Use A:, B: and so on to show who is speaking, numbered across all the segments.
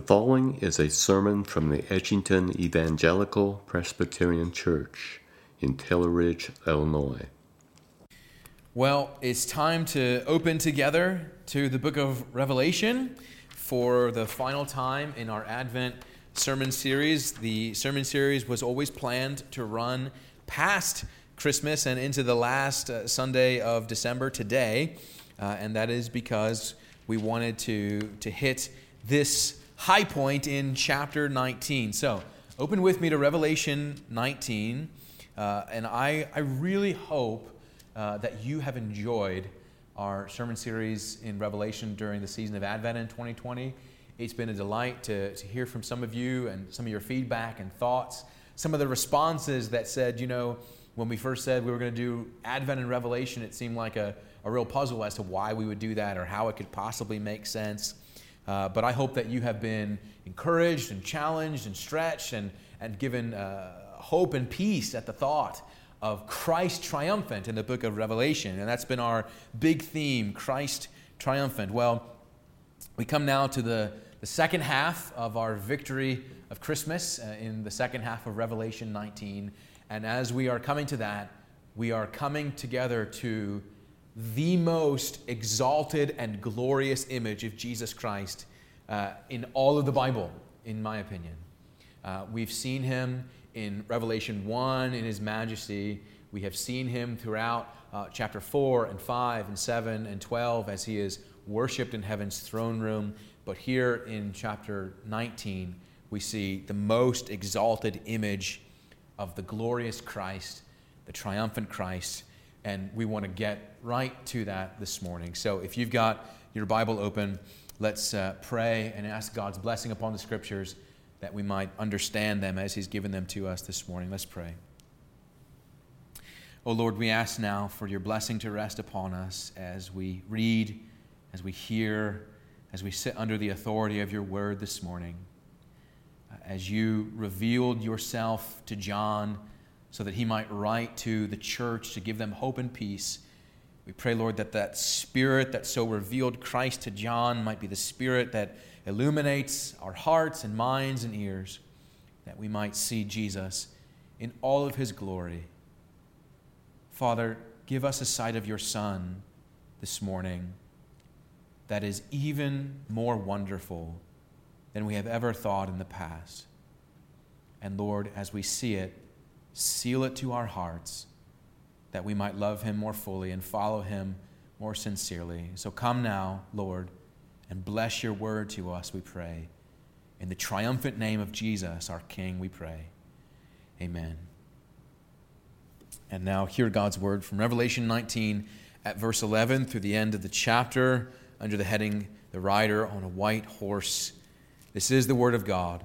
A: The following is a sermon from the Edgington Evangelical Presbyterian Church in Taylor Ridge, Illinois.
B: Well, it's time to open together to the book of Revelation for the final time in our Advent sermon series. The sermon series was always planned to run past Christmas and into the last uh, Sunday of December today, uh, and that is because we wanted to, to hit this high point in chapter 19. So, open with me to Revelation 19. Uh, and I, I really hope uh, that you have enjoyed our sermon series in Revelation during the season of Advent in 2020. It's been a delight to, to hear from some of you and some of your feedback and thoughts. Some of the responses that said, you know, when we first said we were going to do Advent and Revelation, it seemed like a, a real puzzle as to why we would do that or how it could possibly make sense. Uh, but I hope that you have been encouraged and challenged and stretched and, and given uh, hope and peace at the thought of Christ triumphant in the book of Revelation. And that's been our big theme Christ triumphant. Well, we come now to the, the second half of our victory of Christmas uh, in the second half of Revelation 19. And as we are coming to that, we are coming together to the most exalted and glorious image of Jesus Christ uh, in all of the Bible, in my opinion. Uh, we've seen him in Revelation 1 in his majesty. We have seen him throughout uh, chapter 4 and 5 and 7 and 12 as he is worshiped in heaven's throne room. But here in chapter 19, we see the most exalted image of the glorious Christ, the triumphant Christ and we want to get right to that this morning. So if you've got your Bible open, let's uh, pray and ask God's blessing upon the scriptures that we might understand them as He's given them to us this morning. Let's pray. Oh Lord, we ask now for your blessing to rest upon us as we read, as we hear, as we sit under the authority of your word this morning. As you revealed yourself to John so that he might write to the church to give them hope and peace. We pray, Lord, that that spirit that so revealed Christ to John might be the spirit that illuminates our hearts and minds and ears, that we might see Jesus in all of his glory. Father, give us a sight of your Son this morning that is even more wonderful than we have ever thought in the past. And Lord, as we see it, seal it to our hearts that we might love him more fully and follow him more sincerely. So come now, Lord, and bless your word to us, we pray. In the triumphant name of Jesus, our King, we pray. Amen. And now, hear God's word from Revelation 19 at verse 11 through the end of the chapter under the heading The Rider on a White Horse. This is the word of God.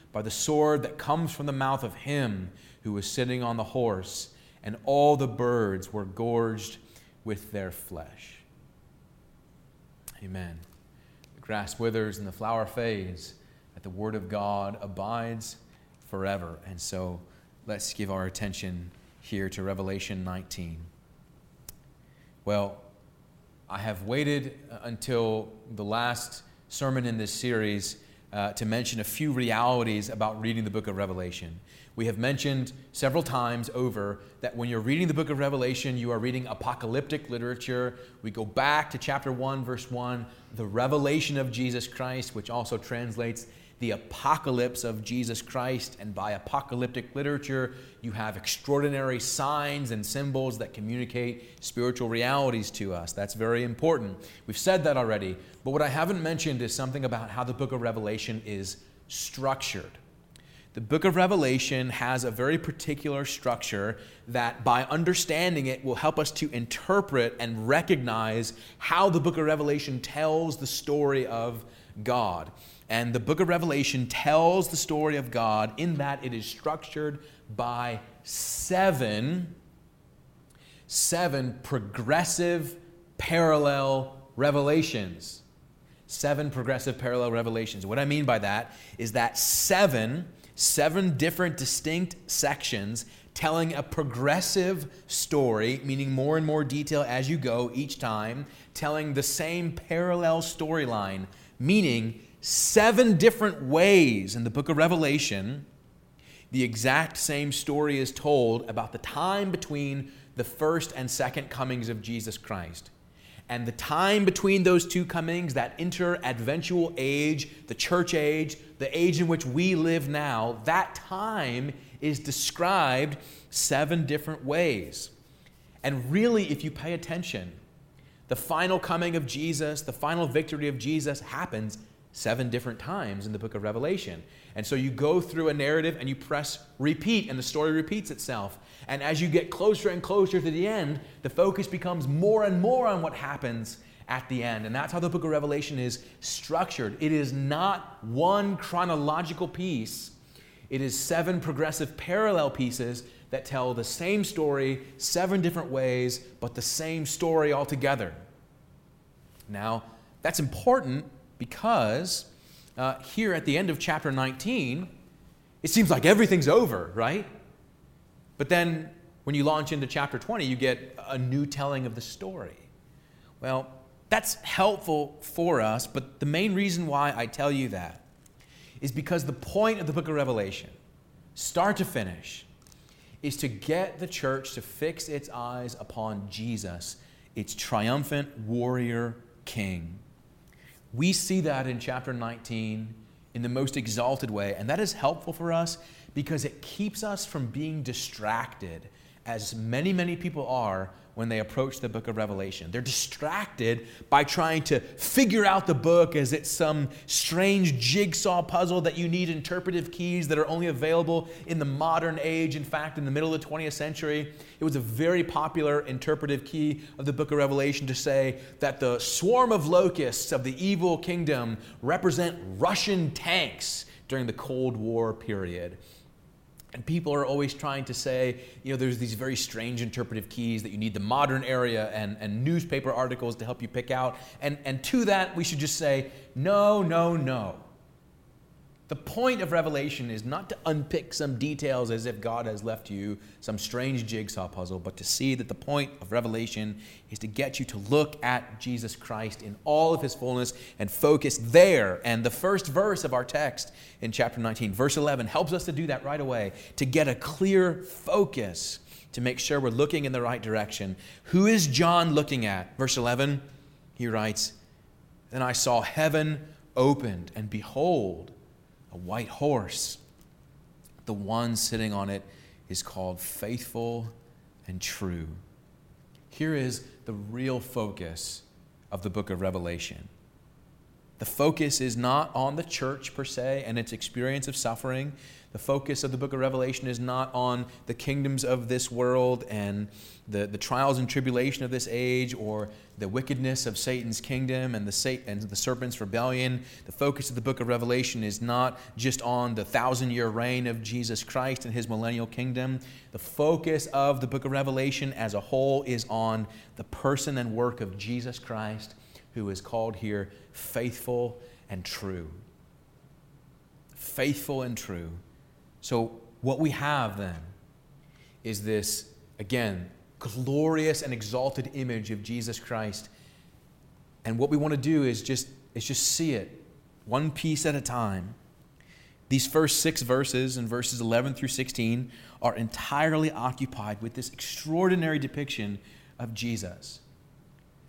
B: by the sword that comes from the mouth of him who was sitting on the horse, and all the birds were gorged with their flesh. Amen. The grass withers and the flower fades, but the word of God abides forever. And so let's give our attention here to Revelation 19. Well, I have waited uh, until the last sermon in this series uh, to mention a few realities about reading the book of Revelation. We have mentioned several times over that when you're reading the book of Revelation, you are reading apocalyptic literature. We go back to chapter 1, verse 1, the revelation of Jesus Christ, which also translates the apocalypse of Jesus Christ. And by apocalyptic literature, you have extraordinary signs and symbols that communicate spiritual realities to us. That's very important. We've said that already. But what I haven't mentioned is something about how the book of Revelation is structured. The book of Revelation has a very particular structure that, by understanding it, will help us to interpret and recognize how the book of Revelation tells the story of God. And the book of Revelation tells the story of God in that it is structured by seven, seven progressive parallel revelations. Seven progressive parallel revelations. What I mean by that is that seven, seven different distinct sections telling a progressive story, meaning more and more detail as you go each time, telling the same parallel storyline, meaning seven different ways in the book of Revelation, the exact same story is told about the time between the first and second comings of Jesus Christ. And the time between those two comings, that inter-adventual age, the church age, the age in which we live now, that time is described seven different ways. And really, if you pay attention, the final coming of Jesus, the final victory of Jesus happens seven different times in the book of Revelation. And so you go through a narrative and you press repeat, and the story repeats itself. And as you get closer and closer to the end, the focus becomes more and more on what happens at the end. And that's how the book of Revelation is structured. It is not one chronological piece, it is seven progressive parallel pieces that tell the same story seven different ways, but the same story altogether. Now, that's important because uh, here at the end of chapter 19, it seems like everything's over, right? But then when you launch into chapter 20, you get a new telling of the story. Well, that's helpful for us, but the main reason why I tell you that is because the point of the book of Revelation, start to finish, is to get the church to fix its eyes upon Jesus, its triumphant warrior king. We see that in chapter 19 in the most exalted way, and that is helpful for us because it keeps us from being distracted, as many, many people are when they approach the book of Revelation. They're distracted by trying to figure out the book as it's some strange jigsaw puzzle that you need interpretive keys that are only available in the modern age. In fact, in the middle of the 20th century, it was a very popular interpretive key of the book of Revelation to say that the swarm of locusts of the evil kingdom represent Russian tanks during the Cold War period. And people are always trying to say, you know, there's these very strange interpretive keys that you need the modern area and, and newspaper articles to help you pick out. And, and to that, we should just say, no, no, no. The point of Revelation is not to unpick some details as if God has left you some strange jigsaw puzzle, but to see that the point of Revelation is to get you to look at Jesus Christ in all of his fullness and focus there. And the first verse of our text in chapter 19, verse 11, helps us to do that right away, to get a clear focus, to make sure we're looking in the right direction. Who is John looking at? Verse 11, he writes, Then I saw heaven opened, and behold, a white horse. The one sitting on it is called faithful and true. Here is the real focus of the book of Revelation The focus is not on the church per se and its experience of suffering. The focus of the book of Revelation is not on the kingdoms of this world and the, the trials and tribulation of this age or the wickedness of Satan's kingdom and the, and the serpent's rebellion. The focus of the book of Revelation is not just on the thousand year reign of Jesus Christ and his millennial kingdom. The focus of the book of Revelation as a whole is on the person and work of Jesus Christ, who is called here faithful and true. Faithful and true. So, what we have then is this, again, glorious and exalted image of Jesus Christ. And what we want to do is just, is just see it one piece at a time. These first six verses, and verses 11 through 16, are entirely occupied with this extraordinary depiction of Jesus.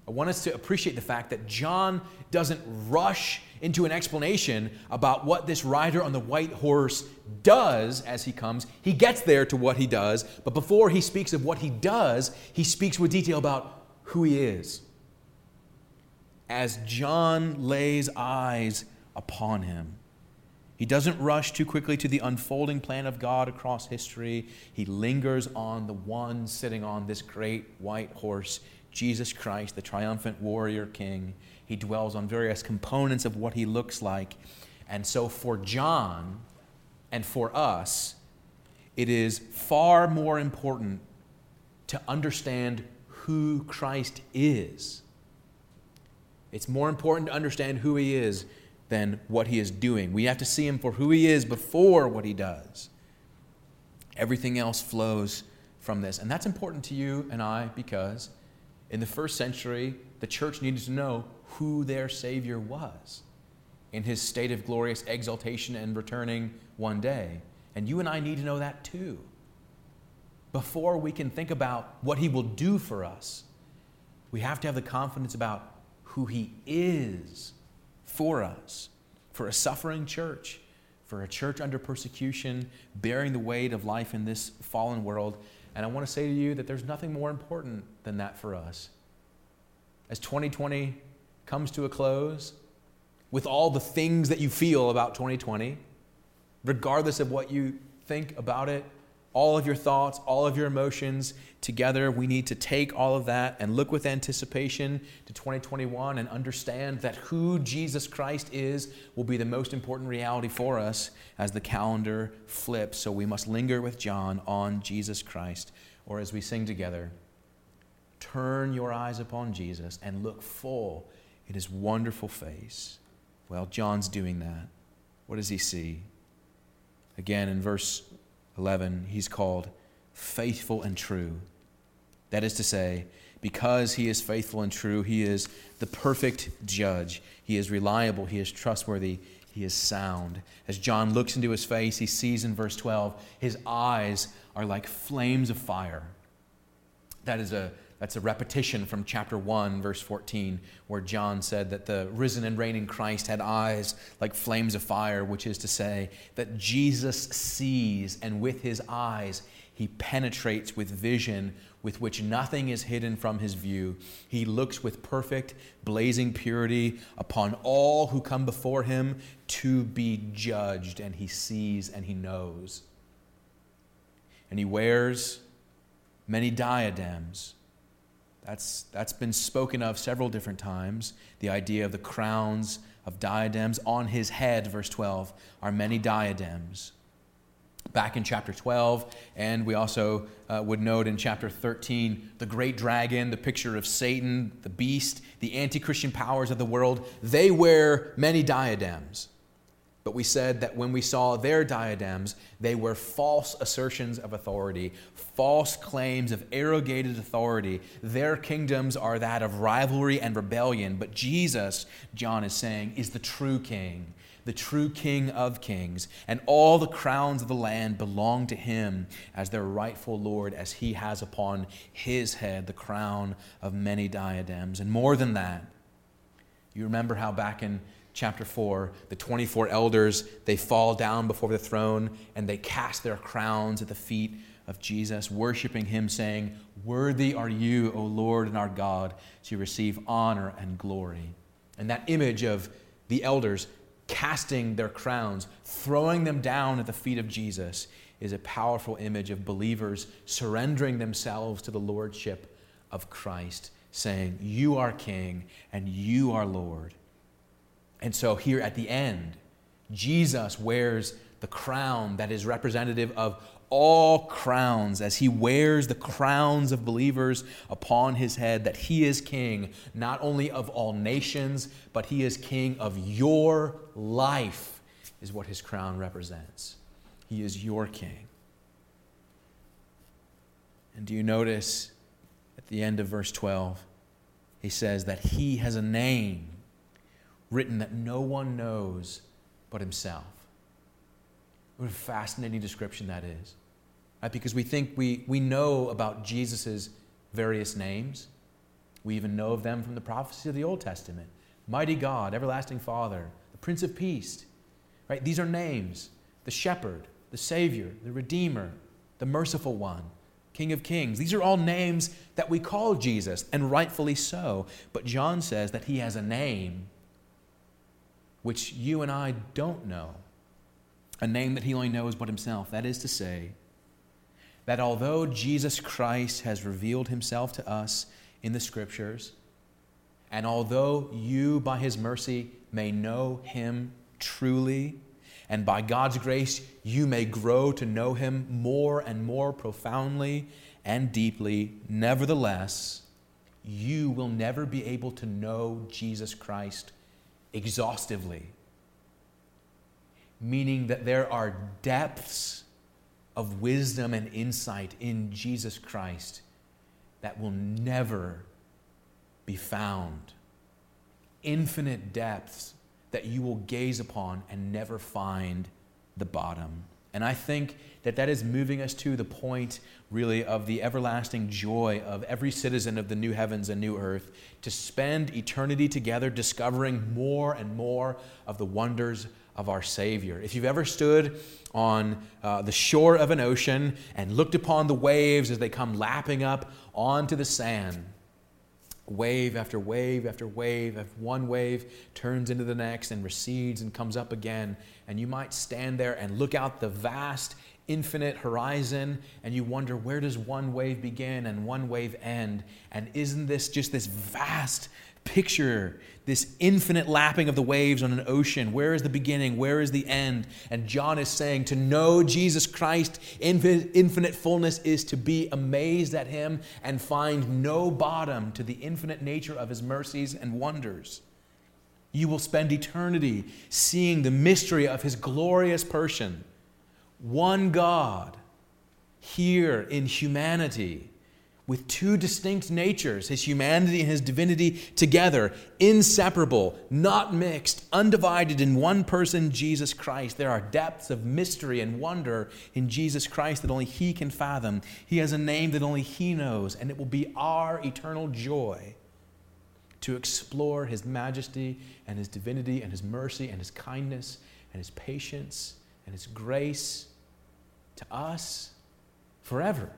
B: I want us to appreciate the fact that John doesn't rush into an explanation about what this rider on the white horse does as he comes. He gets there to what he does, but before he speaks of what he does, he speaks with detail about who he is. As John lays eyes upon him, he doesn't rush too quickly to the unfolding plan of God across history. He lingers on the one sitting on this great white horse Jesus Christ, the triumphant warrior king. He dwells on various components of what he looks like. And so for John and for us, it is far more important to understand who Christ is. It's more important to understand who he is than what he is doing. We have to see him for who he is before what he does. Everything else flows from this. And that's important to you and I because in the first century, the church needed to know who their Savior was in his state of glorious exaltation and returning one day. And you and I need to know that too. Before we can think about what he will do for us, we have to have the confidence about who he is for us, for a suffering church, for a church under persecution, bearing the weight of life in this fallen world. And I want to say to you that there's nothing more important than that for us. As 2020 comes to a close, with all the things that you feel about 2020, regardless of what you think about it, all of your thoughts, all of your emotions together, we need to take all of that and look with anticipation to 2021 and understand that who Jesus Christ is will be the most important reality for us as the calendar flips. So we must linger with John on Jesus Christ, or as we sing together, turn your eyes upon Jesus and look full in his wonderful face. Well, John's doing that. What does he see? Again, in verse 11, he's called faithful and true. That is to say, because he is faithful and true, he is the perfect judge. He is reliable, he is trustworthy, he is sound. As John looks into his face, he sees in verse 12, his eyes are like flames of fire. That is a that's a repetition from chapter 1, verse 14, where John said that the risen and reigning Christ had eyes like flames of fire, which is to say that Jesus sees, and with his eyes, he penetrates with vision with which nothing is hidden from his view. He looks with perfect, blazing purity upon all who come before him to be judged, and he sees and he knows. And he wears many diadems that's, that's been spoken of several different times. The idea of the crowns of diadems on his head, verse 12, are many diadems. Back in chapter 12, and we also uh, would note in chapter 13, the great dragon, the picture of Satan, the beast, the anti Christian powers of the world, they wear many diadems. But we said that when we saw their diadems, they were false assertions of authority, false claims of arrogated authority. Their kingdoms are that of rivalry and rebellion. But Jesus, John is saying, is the true king, the true king of kings. And all the crowns of the land belong to him as their rightful Lord, as he has upon his head the crown of many diadems. And more than that, you remember how back in chapter 4, the 24 elders, they fall down before the throne and they cast their crowns at the feet of Jesus, worshiping him, saying, Worthy are you, O Lord and our God, to receive honor and glory. And that image of the elders casting their crowns, throwing them down at the feet of Jesus, is a powerful image of believers surrendering themselves to the lordship of Christ, saying, You are King and you are Lord. And so here at the end, Jesus wears the crown that is representative of all crowns as he wears the crowns of believers upon his head, that he is king not only of all nations, but he is king of your life, is what his crown represents. He is your king. And do you notice at the end of verse 12, he says that he has a name written that no one knows but himself. What a fascinating description that is right? because we think we, we know about Jesus' various names. We even know of them from the prophecies of the Old Testament Mighty God, Everlasting Father, the Prince of Peace. Right? These are names the Shepherd, the Savior, the Redeemer, the Merciful One, King of Kings. These are all names that we call Jesus, and rightfully so. But John says that he has a name which you and I don't know, a name that he only knows but himself. That is to say, that although Jesus Christ has revealed himself to us in the scriptures, and although you, by his mercy, may know him truly, and by God's grace, you may grow to know him more and more profoundly and deeply, nevertheless, you will never be able to know Jesus Christ exhaustively. Meaning that there are depths of wisdom and insight in Jesus Christ that will never be found. Infinite depths that you will gaze upon and never find the bottom. And I think that that is moving us to the point, really, of the everlasting joy of every citizen of the new heavens and new earth to spend eternity together discovering more and more of the wonders of our Savior. If you've ever stood on uh, the shore of an ocean and looked upon the waves as they come lapping up onto the sand, wave after wave after wave, if one wave turns into the next and recedes and comes up again, and you might stand there and look out the vast, infinite horizon, and you wonder where does one wave begin and one wave end? And isn't this just this vast picture this infinite lapping of the waves on an ocean. Where is the beginning? Where is the end? And John is saying to know Jesus Christ in infinite fullness is to be amazed at him and find no bottom to the infinite nature of his mercies and wonders. You will spend eternity seeing the mystery of his glorious person, one God here in humanity with two distinct natures, his humanity and his divinity together, inseparable, not mixed, undivided in one person, Jesus Christ. There are depths of mystery and wonder in Jesus Christ that only he can fathom. He has a name that only he knows, and it will be our eternal joy to explore his majesty and his divinity and his mercy and his kindness and his patience and his grace to us forever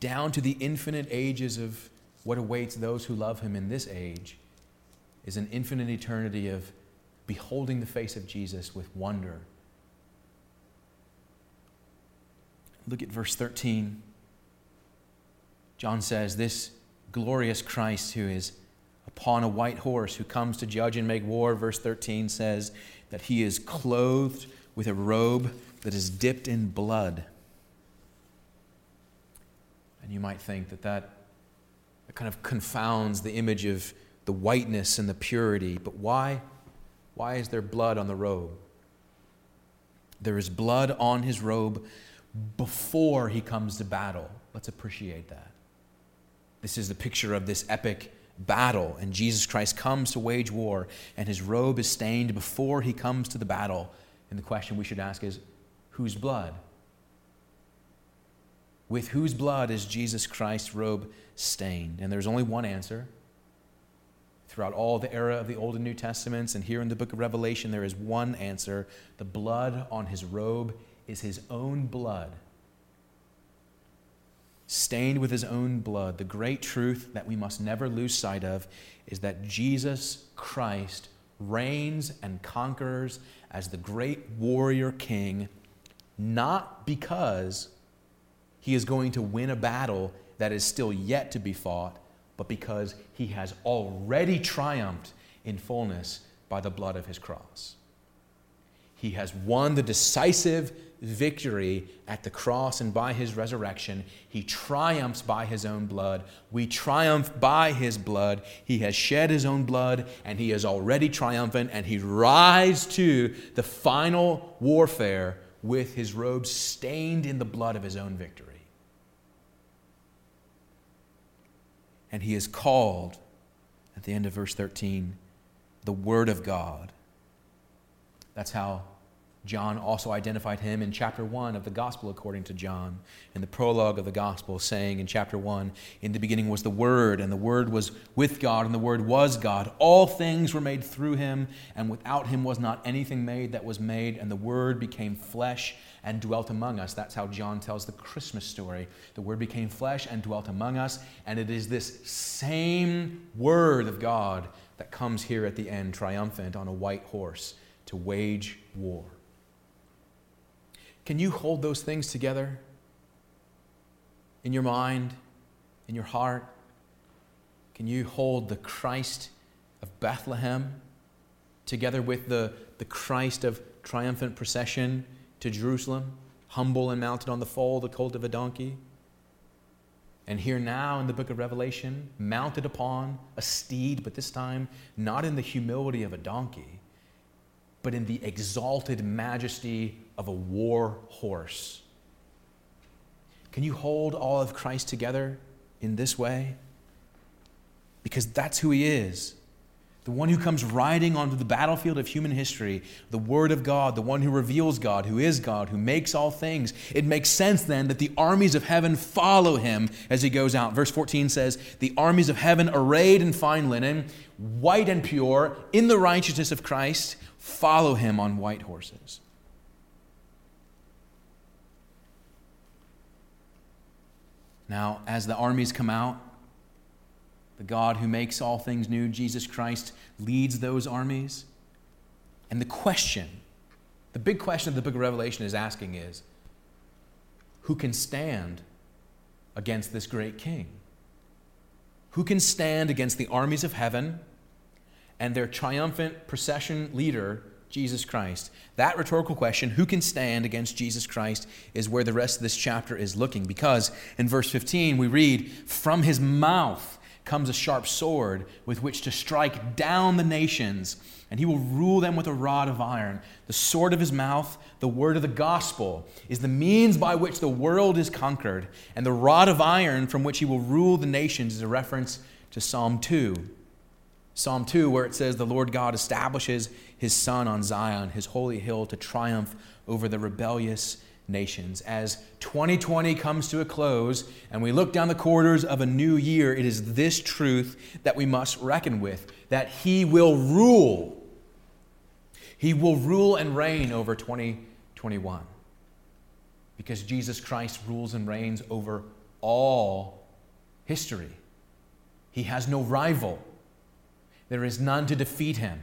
B: down to the infinite ages of what awaits those who love him in this age is an infinite eternity of beholding the face of Jesus with wonder. Look at verse 13. John says, This glorious Christ who is upon a white horse, who comes to judge and make war, verse 13 says that he is clothed with a robe that is dipped in blood. And you might think that that, kind of confounds the image of the whiteness and the purity. But why? Why is there blood on the robe? There is blood on his robe before he comes to battle. Let's appreciate that. This is the picture of this epic battle, and Jesus Christ comes to wage war, and his robe is stained before he comes to the battle. And the question we should ask is whose blood? With whose blood is Jesus Christ's robe stained? And there's only one answer. Throughout all the era of the Old and New Testaments, and here in the book of Revelation, there is one answer. The blood on his robe is his own blood stained with his own blood. The great truth that we must never lose sight of is that Jesus Christ reigns and conquers as the great warrior king, not because he is going to win a battle that is still yet to be fought, but because he has already triumphed in fullness by the blood of his cross. He has won the decisive victory at the cross and by his resurrection. He triumphs by his own blood. We triumph by his blood. He has shed his own blood and he is already triumphant and he rides to the final warfare with his robes stained in the blood of his own victory. And he is called, at the end of verse 13, the Word of God. That's how John also identified him in chapter 1 of the Gospel according to John, in the prologue of the Gospel, saying in chapter 1 In the beginning was the Word, and the Word was with God, and the Word was God. All things were made through him, and without him was not anything made that was made, and the Word became flesh and dwelt among us. That's how John tells the Christmas story. The Word became flesh and dwelt among us, and it is this same Word of God that comes here at the end, triumphant on a white horse to wage war. Can you hold those things together in your mind, in your heart? Can you hold the Christ of Bethlehem together with the, the Christ of triumphant procession to Jerusalem, humble and mounted on the foal, the colt of a donkey? And here now in the book of Revelation, mounted upon a steed, but this time not in the humility of a donkey, but in the exalted majesty of a war horse. Can you hold all of Christ together in this way? Because that's who he is. The one who comes riding onto the battlefield of human history, the Word of God, the one who reveals God, who is God, who makes all things. It makes sense then that the armies of heaven follow him as he goes out. Verse 14 says, The armies of heaven, arrayed in fine linen, white and pure, in the righteousness of Christ, follow him on white horses. Now, as the armies come out, the God who makes all things new, Jesus Christ, leads those armies. And the question, the big question that the book of Revelation is asking is who can stand against this great king? Who can stand against the armies of heaven and their triumphant procession leader, Jesus Christ? That rhetorical question, who can stand against Jesus Christ, is where the rest of this chapter is looking. Because in verse 15, we read, From his mouth comes a sharp sword with which to strike down the nations, and he will rule them with a rod of iron. The sword of his mouth, the word of the gospel, is the means by which the world is conquered, and the rod of iron from which he will rule the nations is a reference to Psalm 2. Psalm 2, where it says, The Lord God establishes his Son on Zion, his holy hill, to triumph over the rebellious nations. As 2020 comes to a close and we look down the corridors of a new year, it is this truth that we must reckon with that He will rule. He will rule and reign over 2021 because Jesus Christ rules and reigns over all history. He has no rival, there is none to defeat him.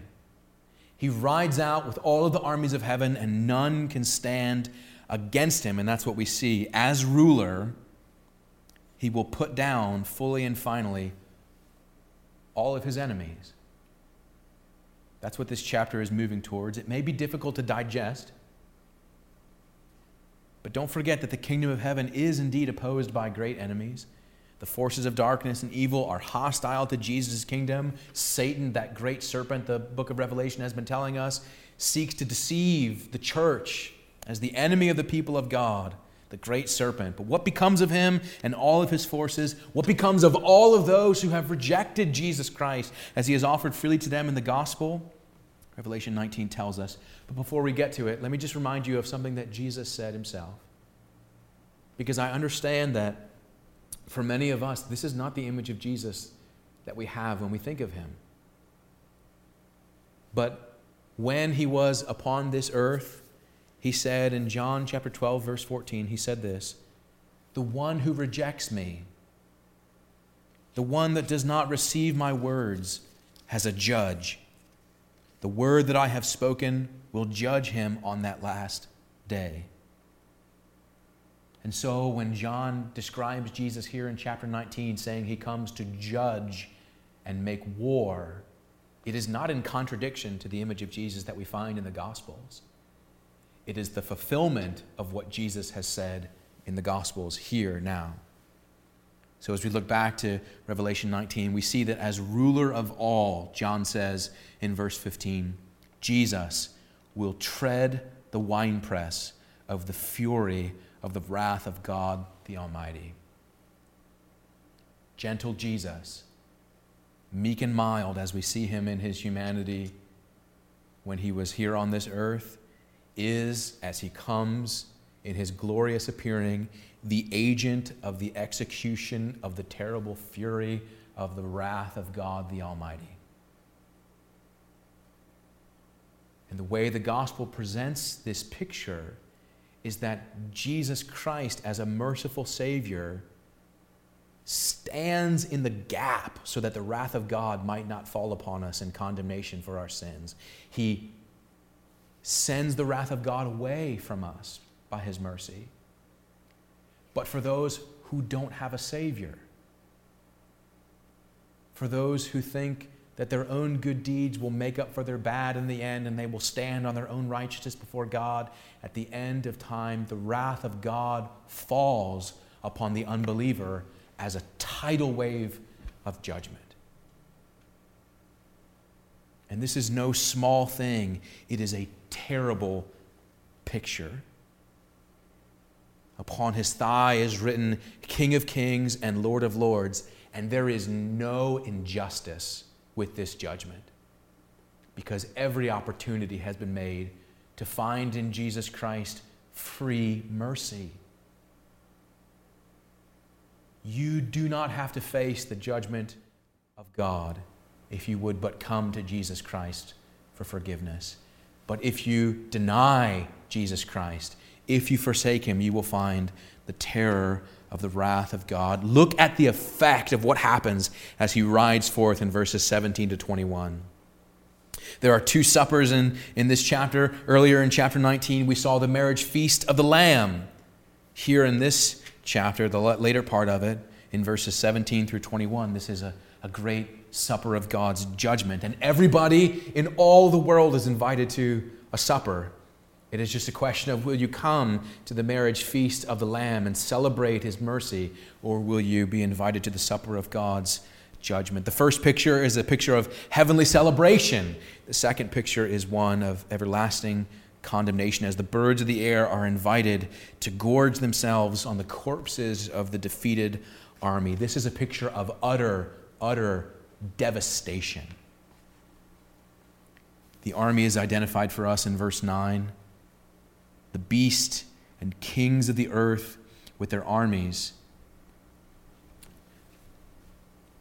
B: He rides out with all of the armies of heaven, and none can stand against him, and that's what we see. As ruler, he will put down fully and finally all of his enemies. That's what this chapter is moving towards. It may be difficult to digest, but don't forget that the kingdom of heaven is indeed opposed by great enemies. The forces of darkness and evil are hostile to Jesus' kingdom. Satan, that great serpent the book of Revelation has been telling us, seeks to deceive the church as the enemy of the people of God, the great serpent. But what becomes of him and all of his forces? What becomes of all of those who have rejected Jesus Christ as he has offered freely to them in the gospel? Revelation 19 tells us. But before we get to it, let me just remind you of something that Jesus said himself. Because I understand that for many of us, this is not the image of Jesus that we have when we think of him. But when he was upon this earth, he said in John chapter 12, verse 14, he said this the one who rejects me. The one that does not receive my words has a judge. The word that I have spoken will judge him on that last day. And so when John describes Jesus here in chapter 19, saying he comes to judge and make war, it is not in contradiction to the image of Jesus that we find in the Gospels. It is the fulfillment of what Jesus has said in the Gospels here now. So, as we look back to Revelation 19, we see that as ruler of all, John says in verse 15, Jesus will tread the winepress of the fury of the wrath of God the Almighty. Gentle Jesus, meek and mild as we see him in his humanity when he was here on this earth, is, as he comes in his glorious appearing, the agent of the execution of the terrible fury of the wrath of God the Almighty. And the way the gospel presents this picture is that Jesus Christ, as a merciful Savior, stands in the gap so that the wrath of God might not fall upon us in condemnation for our sins. He sends the wrath of God away from us by His mercy. But for those who don't have a Savior, for those who think that their own good deeds will make up for their bad in the end and they will stand on their own righteousness before God. At the end of time, the wrath of God falls upon the unbeliever as a tidal wave of judgment. And this is no small thing, it is a terrible picture. Upon his thigh is written King of Kings and Lord of Lords, and there is no injustice with this judgment because every opportunity has been made to find in Jesus Christ free mercy. You do not have to face the judgment of God if you would but come to Jesus Christ for forgiveness. But if you deny Jesus Christ, if you forsake him, you will find the terror of the wrath of God. Look at the effect of what happens as he rides forth in verses 17 to 21. There are two suppers in, in this chapter. Earlier in chapter 19, we saw the marriage feast of the Lamb. Here in this chapter, the later part of it, in verses 17 through 21, this is a, a great supper of God's judgment. And everybody in all the world is invited to a supper it is just a question of will you come to the marriage feast of the Lamb and celebrate his mercy, or will you be invited to the supper of God's judgment? The first picture is a picture of heavenly celebration, the second picture is one of everlasting condemnation as the birds of the air are invited to gorge themselves on the corpses of the defeated army. This is a picture of utter, utter devastation. The army is identified for us in verse 9 the beast and kings of the earth with their armies.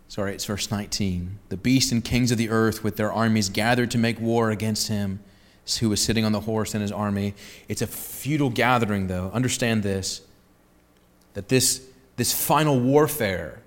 B: Sorry, it's verse 19. The beast and kings of the earth with their armies gathered to make war against him who was sitting on the horse and his army. It's a futile gathering, though. Understand this that this, this final warfare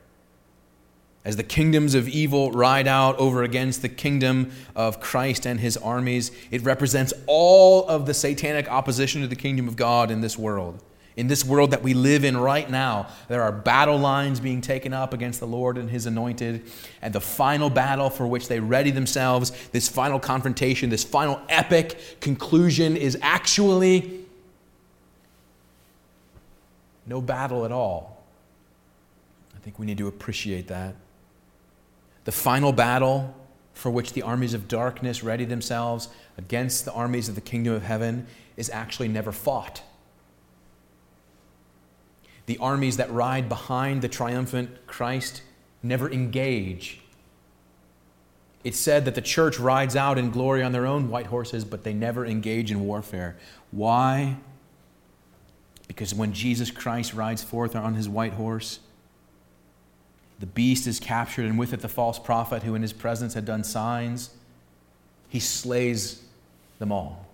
B: as the kingdoms of evil ride out over against the kingdom of Christ and his armies, it represents all of the satanic opposition to the kingdom of God in this world. In this world that we live in right now, there are battle lines being taken up against the Lord and his anointed. And the final battle for which they ready themselves, this final confrontation, this final epic conclusion, is actually no battle at all. I think we need to appreciate that. The final battle for which the armies of darkness ready themselves against the armies of the kingdom of heaven is actually never fought. The armies that ride behind the triumphant Christ never engage. It's said that the church rides out in glory on their own white horses, but they never engage in warfare. Why? Because when Jesus Christ rides forth on his white horse, the beast is captured, and with it the false prophet who in his presence had done signs. He slays them all.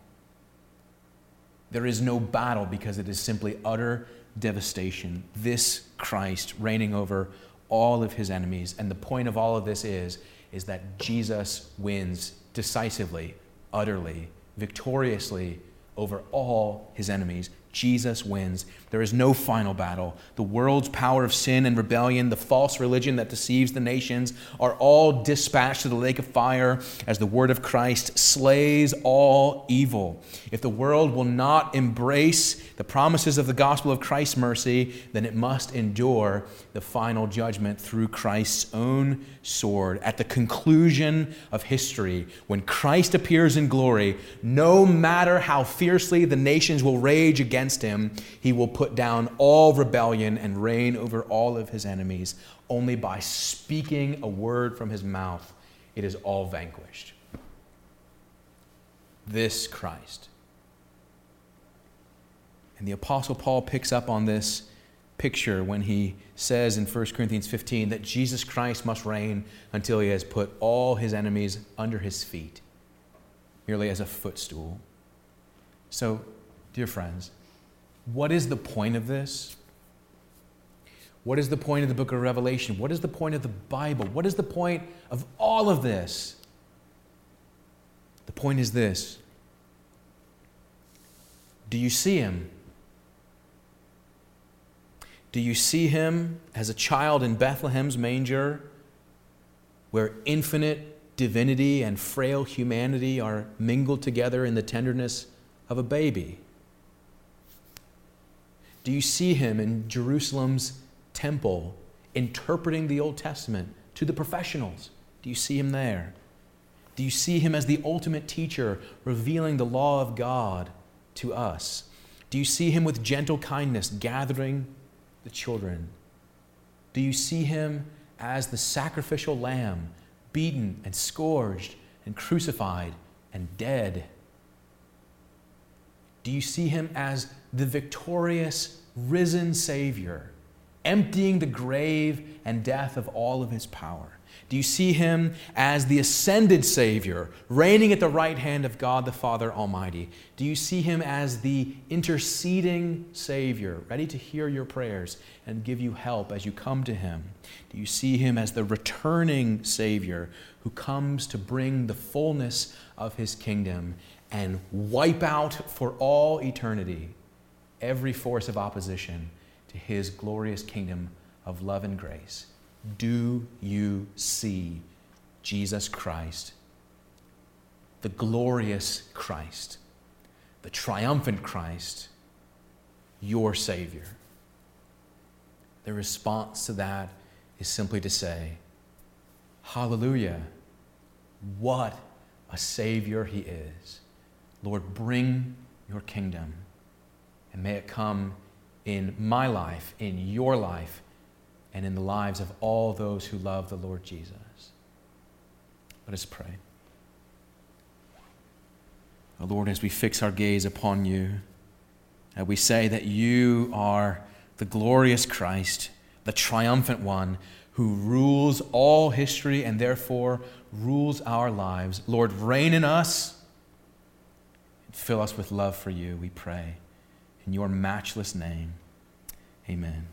B: There is no battle because it is simply utter devastation. This Christ reigning over all of his enemies. And the point of all of this is, is that Jesus wins decisively, utterly, victoriously over all his enemies. Jesus wins. There is no final battle. The world's power of sin and rebellion, the false religion that deceives the nations, are all dispatched to the lake of fire as the word of Christ slays all evil. If the world will not embrace the promises of the gospel of Christ's mercy, then it must endure the final judgment through Christ's own sword. At the conclusion of history, when Christ appears in glory, no matter how fiercely the nations will rage against him, he will put down all rebellion and reign over all of his enemies. Only by speaking a word from his mouth, it is all vanquished. This Christ. And the Apostle Paul picks up on this picture when he says in 1 Corinthians 15 that Jesus Christ must reign until he has put all his enemies under his feet, merely as a footstool. So, dear friends, what is the point of this? What is the point of the book of Revelation? What is the point of the Bible? What is the point of all of this? The point is this Do you see him? Do you see him as a child in Bethlehem's manger, where infinite divinity and frail humanity are mingled together in the tenderness of a baby? Do you see him in Jerusalem's temple interpreting the Old Testament to the professionals? Do you see him there? Do you see him as the ultimate teacher revealing the law of God to us? Do you see him with gentle kindness gathering the children? Do you see him as the sacrificial lamb, beaten and scourged and crucified and dead? Do you see him as the victorious, risen Savior, emptying the grave and death of all of his power? Do you see him as the ascended Savior, reigning at the right hand of God the Father Almighty? Do you see him as the interceding Savior, ready to hear your prayers and give you help as you come to him? Do you see him as the returning Savior who comes to bring the fullness of his kingdom and wipe out for all eternity every force of opposition to his glorious kingdom of love and grace? Do you see Jesus Christ, the glorious Christ, the triumphant Christ, your Savior? The response to that is simply to say, Hallelujah! What a Savior He is. Lord, bring your kingdom, and may it come in my life, in your life and in the lives of all those who love the Lord Jesus. Let us pray. Oh Lord, as we fix our gaze upon you, and we say that you are the glorious Christ, the triumphant one who rules all history and therefore rules our lives. Lord, reign in us fill us with love for you, we pray. In your matchless name, amen.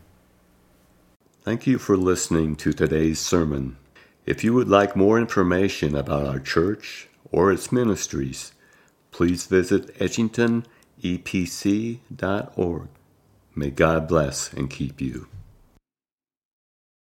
A: Thank you for listening to today's sermon. If you would like more information about our church or its ministries, please visit edgingtonepc.org. May God bless and keep you.